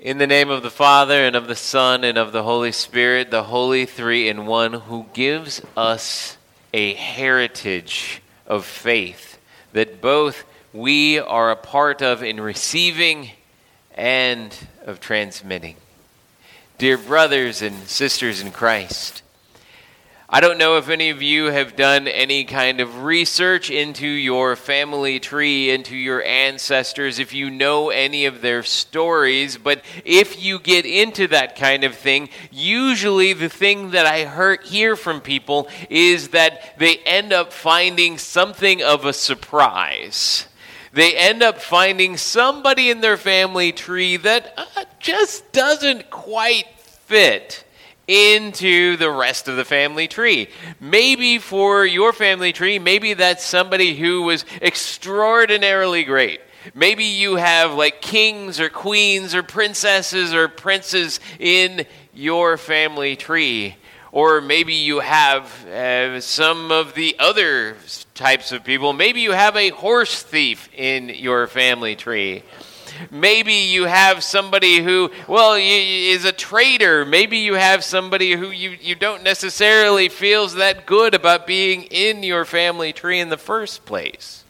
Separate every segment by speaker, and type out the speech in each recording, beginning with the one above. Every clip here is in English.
Speaker 1: In the name of the Father, and of the Son, and of the Holy Spirit, the Holy Three in One, who gives us a heritage of faith that both we are a part of in receiving and of transmitting. Dear brothers and sisters in Christ, I don't know if any of you have done any kind of research into your family tree, into your ancestors, if you know any of their stories, but if you get into that kind of thing, usually the thing that I hear, from people is that they end up finding something of a surprise. They end up finding somebody in their family tree that uh, just doesn't quite fit into the rest of the family tree. Maybe for your family tree, maybe that's somebody who was extraordinarily great. Maybe you have like kings or queens or princesses or princes in your family tree. Or maybe you have uh, some of the other types of people. Maybe you have a horse thief in your family tree. Maybe you have somebody who, well, is a traitor. Maybe you have somebody who you, you don't necessarily feels that good about being in your family tree in the first place.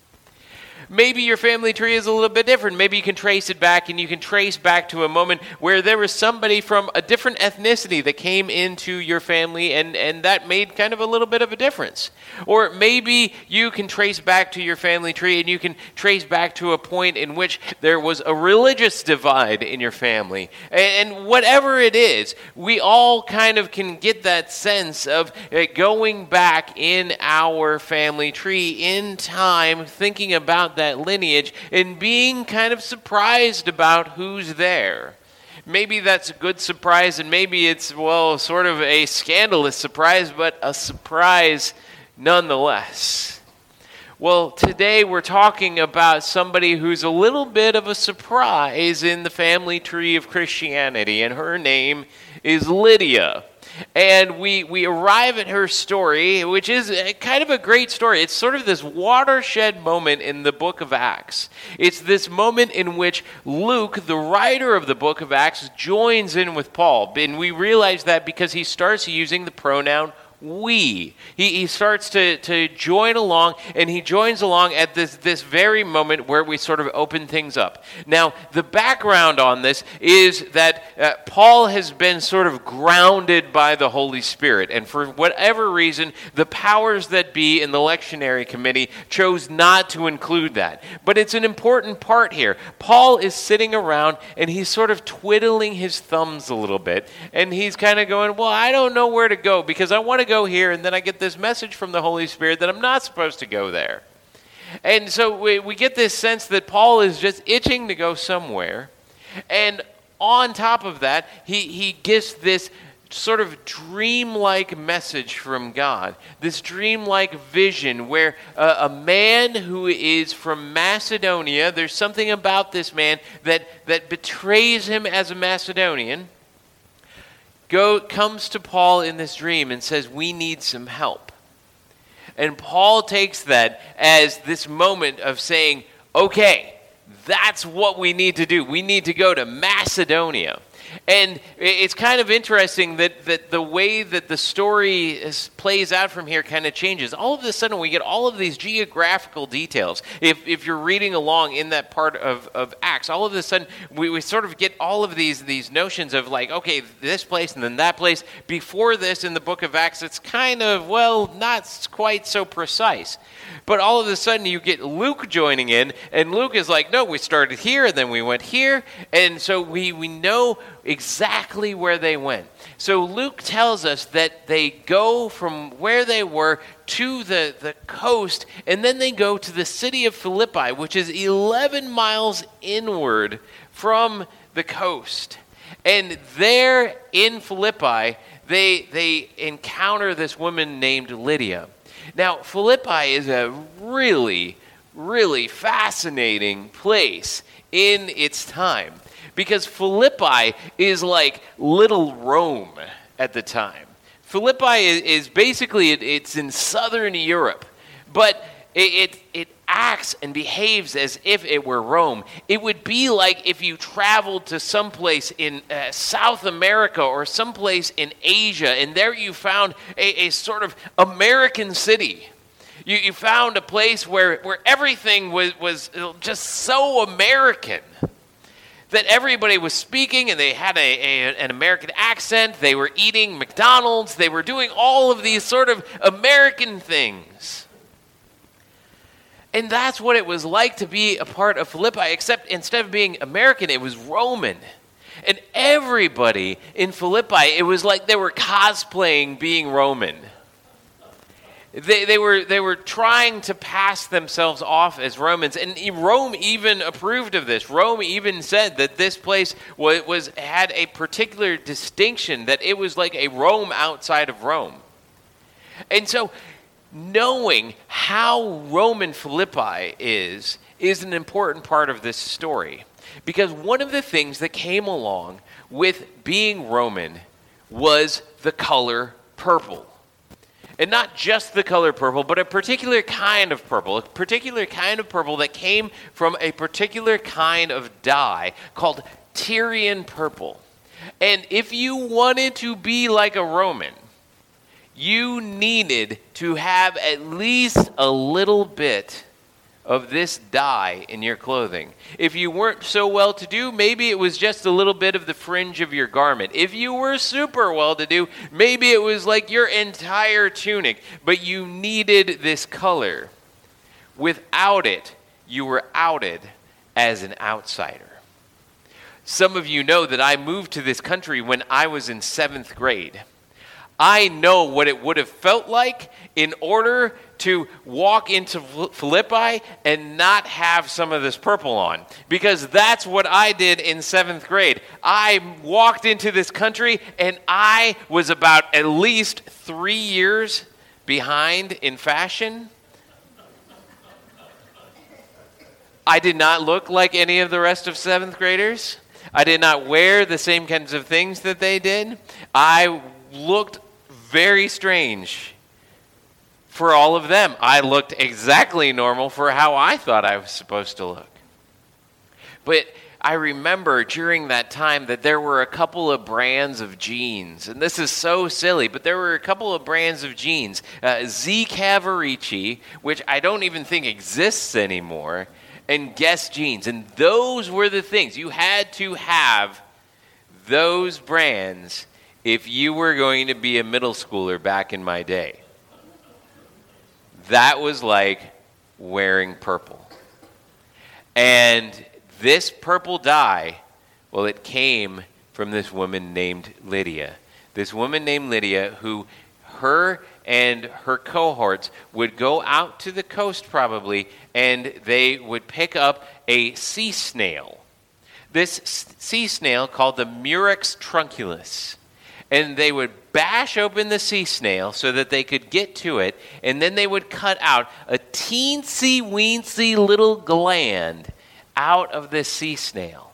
Speaker 1: Maybe your family tree is a little bit different. Maybe you can trace it back and you can trace back to a moment where there was somebody from a different ethnicity that came into your family and, and that made kind of a little bit of a difference. Or maybe you can trace back to your family tree and you can trace back to a point in which there was a religious divide in your family. And, and whatever it is, we all kind of can get that sense of uh, going back in our family tree in time, thinking about that lineage and being kind of surprised about who's there. Maybe that's a good surprise, and maybe it's, well, sort of a scandalous surprise, but a surprise nonetheless. Well, today we're talking about somebody who's a little bit of a surprise in the family tree of Christianity, and her name is Lydia and we, we arrive at her story, which is kind of a great story. It's sort of this watershed moment in the book of Acts. It's this moment in which Luke, the writer of the book of Acts, joins in with Paul. And we realize that because he starts using the pronoun we. He, he starts to, to join along, and he joins along at this, this very moment where we sort of open things up. Now, the background on this is that uh, Paul has been sort of grounded by the Holy Spirit, and for whatever reason, the powers that be in the lectionary committee chose not to include that. But it's an important part here. Paul is sitting around, and he's sort of twiddling his thumbs a little bit, and he's kind of going, Well, I don't know where to go because I want to go here, and then I get this message from the Holy Spirit that I'm not supposed to go there. And so we, we get this sense that Paul is just itching to go somewhere. And on top of that, he, he gets this sort of dreamlike message from God, this dreamlike vision where uh, a man who is from Macedonia, there's something about this man that, that betrays him as a Macedonian go, comes to Paul in this dream and says, We need some help. And Paul takes that as this moment of saying, Okay, that's what we need to do. We need to go to Macedonia. And it's kind of interesting that, that the way that the story is, plays out from here kind of changes. All of a sudden, we get all of these geographical details. If, if you're reading along in that part of, of Acts, all of a sudden, we, we sort of get all of these, these notions of like, okay, this place and then that place. Before this, in the book of Acts, it's kind of, well, not quite so precise. But all of a sudden, you get Luke joining in, and Luke is like, no, we started here, and then we went here. And so we, we know exactly where they went. So Luke tells us that they go from where they were to the, the coast, and then they go to the city of Philippi, which is 11 miles inward from the coast. And there in Philippi, they, they encounter this woman named Lydia. Now, Philippi is a really, really fascinating place in its time because Philippi is like little Rome at the time. Philippi is, basically it's in southern Europe, but it, it, it acts and behaves as if it were Rome. It would be like if you traveled to someplace in uh, South America or someplace in Asia, and there you found a, a sort of American city. You, you found a place where, where everything was, was just so American that everybody was speaking and they had a, a, an American accent. They were eating McDonald's. They were doing all of these sort of American things. And that's what it was like to be a part of Philippi, except instead of being American, it was Roman. And everybody in Philippi, it was like they were cosplaying being Roman. They, they, were, they were trying to pass themselves off as Romans. And Rome even approved of this. Rome even said that this place was, was, had a particular distinction, that it was like a Rome outside of Rome. And so, knowing how Roman Philippi is, is an important part of this story. Because one of the things that came along with being Roman was the color purple and not just the color purple, but a particular kind of purple, a particular kind of purple that came from a particular kind of dye called Tyrian purple. And if you wanted to be like a Roman, you needed to have at least a little bit of this dye in your clothing. If you weren't so well to do, maybe it was just a little bit of the fringe of your garment. If you were super well to do, maybe it was like your entire tunic, but you needed this color. Without it, you were outed as an outsider. Some of you know that I moved to this country when I was in seventh grade. I know what it would have felt like in order to walk into Philippi and not have some of this purple on. Because that's what I did in seventh grade. I walked into this country and I was about at least three years behind in fashion. I did not look like any of the rest of seventh graders. I did not wear the same kinds of things that they did. I looked very strange for all of them. I looked exactly normal for how I thought I was supposed to look. But I remember during that time that there were a couple of brands of jeans, and this is so silly, but there were a couple of brands of jeans. Uh, Z Cavaricci, which I don't even think exists anymore, and Guess jeans. And those were the things. You had to have those brands if you were going to be a middle schooler back in my day. That was like wearing purple. And this purple dye, well, it came from this woman named Lydia. This woman named Lydia, who her and her cohorts would go out to the coast probably, and they would pick up a sea snail. This sea snail called the Murex trunculus and they would bash open the sea snail so that they could get to it, and then they would cut out a teensy weensy little gland out of the sea snail.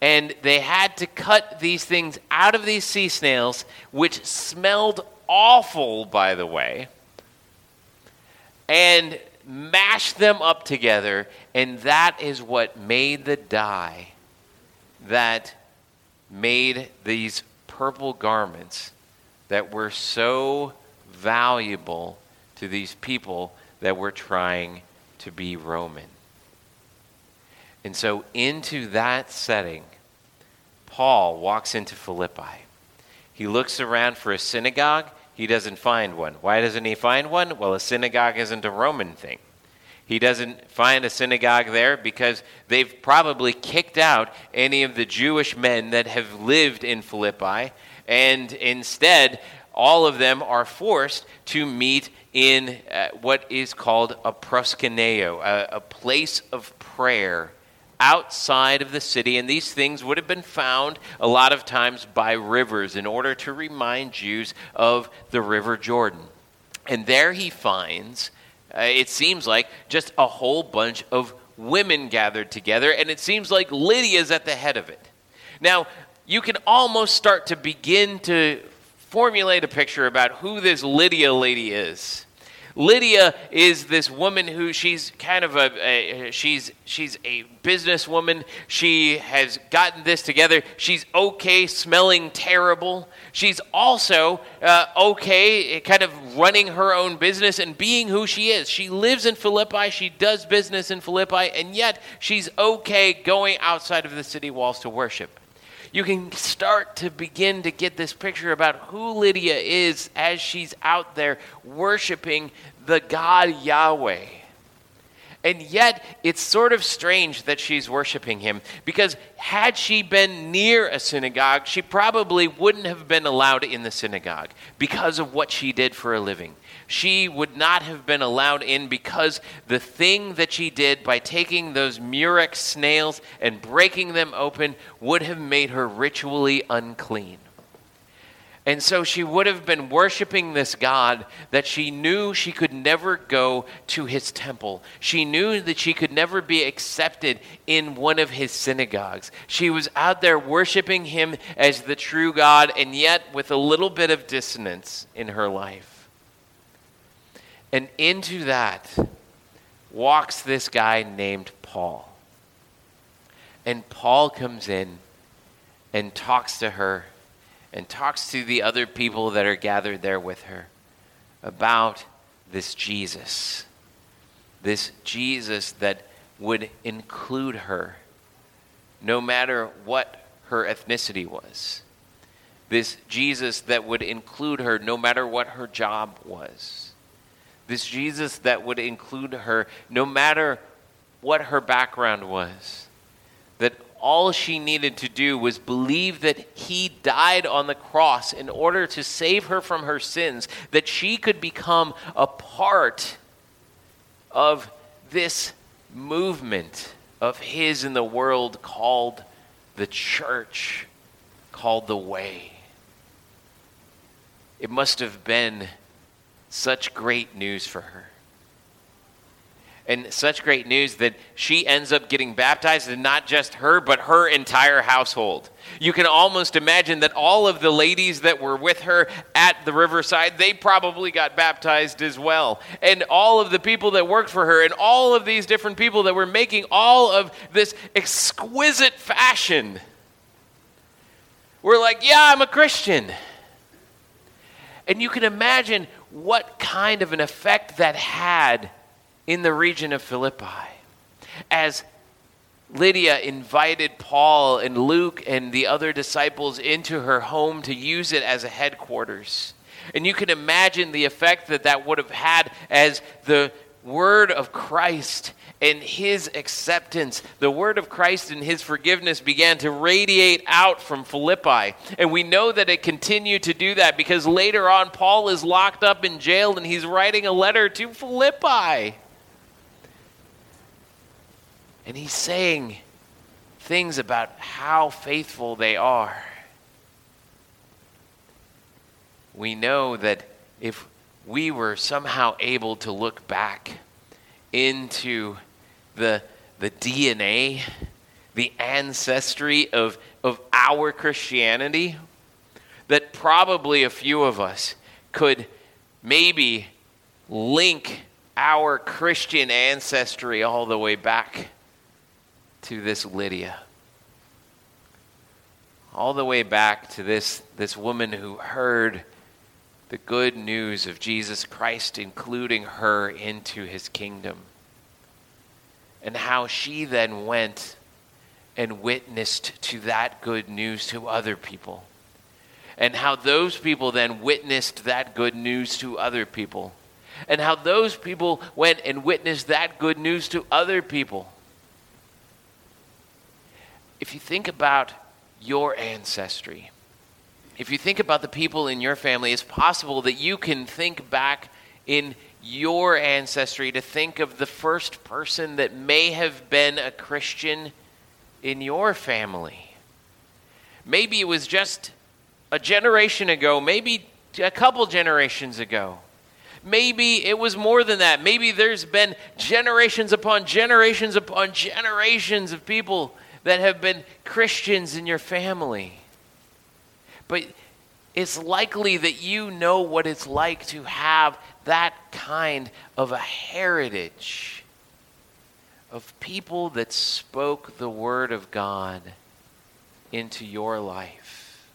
Speaker 1: And they had to cut these things out of these sea snails, which smelled awful, by the way, and mash them up together, and that is what made the dye that made these purple garments that were so valuable to these people that were trying to be Roman. And so, into that setting, Paul walks into Philippi. He looks around for a synagogue. He doesn't find one. Why doesn't he find one? Well, a synagogue isn't a Roman thing. He doesn't find a synagogue there because they've probably kicked out any of the Jewish men that have lived in Philippi, and instead, all of them are forced to meet in uh, what is called a proskuneo, a, a place of prayer outside of the city. And these things would have been found a lot of times by rivers in order to remind Jews of the River Jordan. And there he finds uh, it seems like just a whole bunch of women gathered together, and it seems like Lydia's at the head of it. Now, you can almost start to begin to formulate a picture about who this Lydia lady is. Lydia is this woman who she's kind of a, a, she's she's a businesswoman. She has gotten this together. She's okay, smelling terrible. She's also uh, okay, kind of running her own business and being who she is. She lives in Philippi. She does business in Philippi, and yet she's okay going outside of the city walls to worship you can start to begin to get this picture about who Lydia is as she's out there worshiping the God Yahweh. And yet, it's sort of strange that she's worshiping him because had she been near a synagogue, she probably wouldn't have been allowed in the synagogue because of what she did for a living. She would not have been allowed in because the thing that she did by taking those murex snails and breaking them open would have made her ritually unclean. And so she would have been worshiping this God that she knew she could never go to his temple. She knew that she could never be accepted in one of his synagogues. She was out there worshiping him as the true God, and yet with a little bit of dissonance in her life. And into that walks this guy named Paul. And Paul comes in and talks to her and talks to the other people that are gathered there with her about this Jesus. This Jesus that would include her no matter what her ethnicity was. This Jesus that would include her no matter what her job was. This Jesus that would include her no matter what her background was. That all she needed to do was believe that he died on the cross in order to save her from her sins, that she could become a part of this movement of his in the world called the church, called the way. It must have been such great news for her and such great news that she ends up getting baptized, and not just her, but her entire household. You can almost imagine that all of the ladies that were with her at the riverside, they probably got baptized as well. And all of the people that worked for her, and all of these different people that were making all of this exquisite fashion, were like, Yeah, I'm a Christian. And you can imagine what kind of an effect that had in the region of Philippi. As Lydia invited Paul and Luke and the other disciples into her home to use it as a headquarters. And you can imagine the effect that that would have had as the word of Christ and his acceptance, the word of Christ and his forgiveness began to radiate out from Philippi. And we know that it continued to do that because later on, Paul is locked up in jail and he's writing a letter to Philippi. And he's saying things about how faithful they are. We know that if we were somehow able to look back into the, the DNA, the ancestry of, of our Christianity, that probably a few of us could maybe link our Christian ancestry all the way back to this Lydia. All the way back to this, this woman who heard the good news of Jesus Christ, including her into his kingdom. And how she then went and witnessed to that good news to other people. And how those people then witnessed that good news to other people. And how those people went and witnessed that good news to other people if you think about your ancestry, if you think about the people in your family, it's possible that you can think back in your ancestry to think of the first person that may have been a Christian in your family. Maybe it was just a generation ago, maybe a couple generations ago. Maybe it was more than that. Maybe there's been generations upon generations upon generations of people that have been Christians in your family. But it's likely that you know what it's like to have that kind of a heritage of people that spoke the Word of God into your life.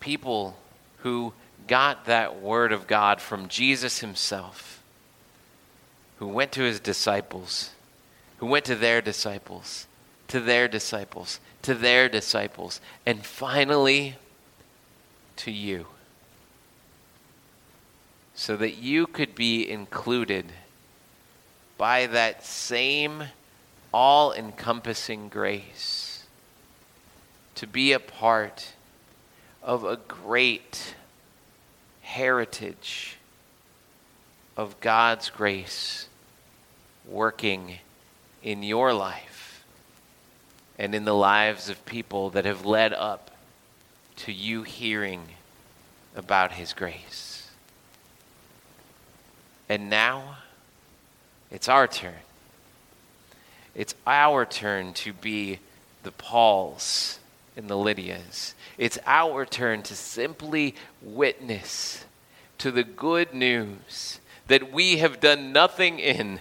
Speaker 1: People who got that Word of God from Jesus Himself, who went to His disciples, who went to their disciples, to their disciples, to their disciples, and finally to you. So that you could be included by that same all encompassing grace to be a part of a great heritage of God's grace working in your life and in the lives of people that have led up to you hearing about His grace. And now it's our turn. It's our turn to be the Pauls and the Lydias. It's our turn to simply witness to the good news that we have done nothing in,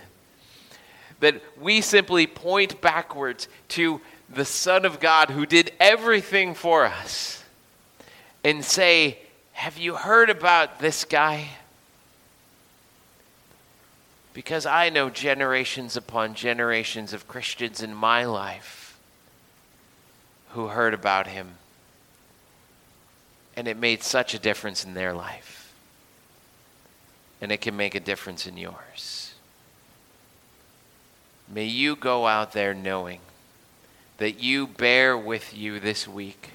Speaker 1: that we simply point backwards to the Son of God who did everything for us and say, Have you heard about this guy? Because I know generations upon generations of Christians in my life who heard about him. And it made such a difference in their life. And it can make a difference in yours. May you go out there knowing that you bear with you this week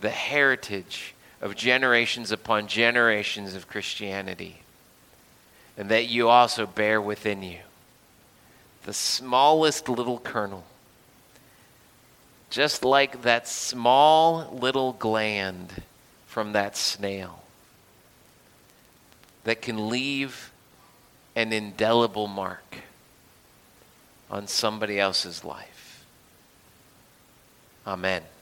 Speaker 1: the heritage of generations upon generations of Christianity and that you also bear within you the smallest little kernel, just like that small little gland from that snail that can leave an indelible mark on somebody else's life. Amen.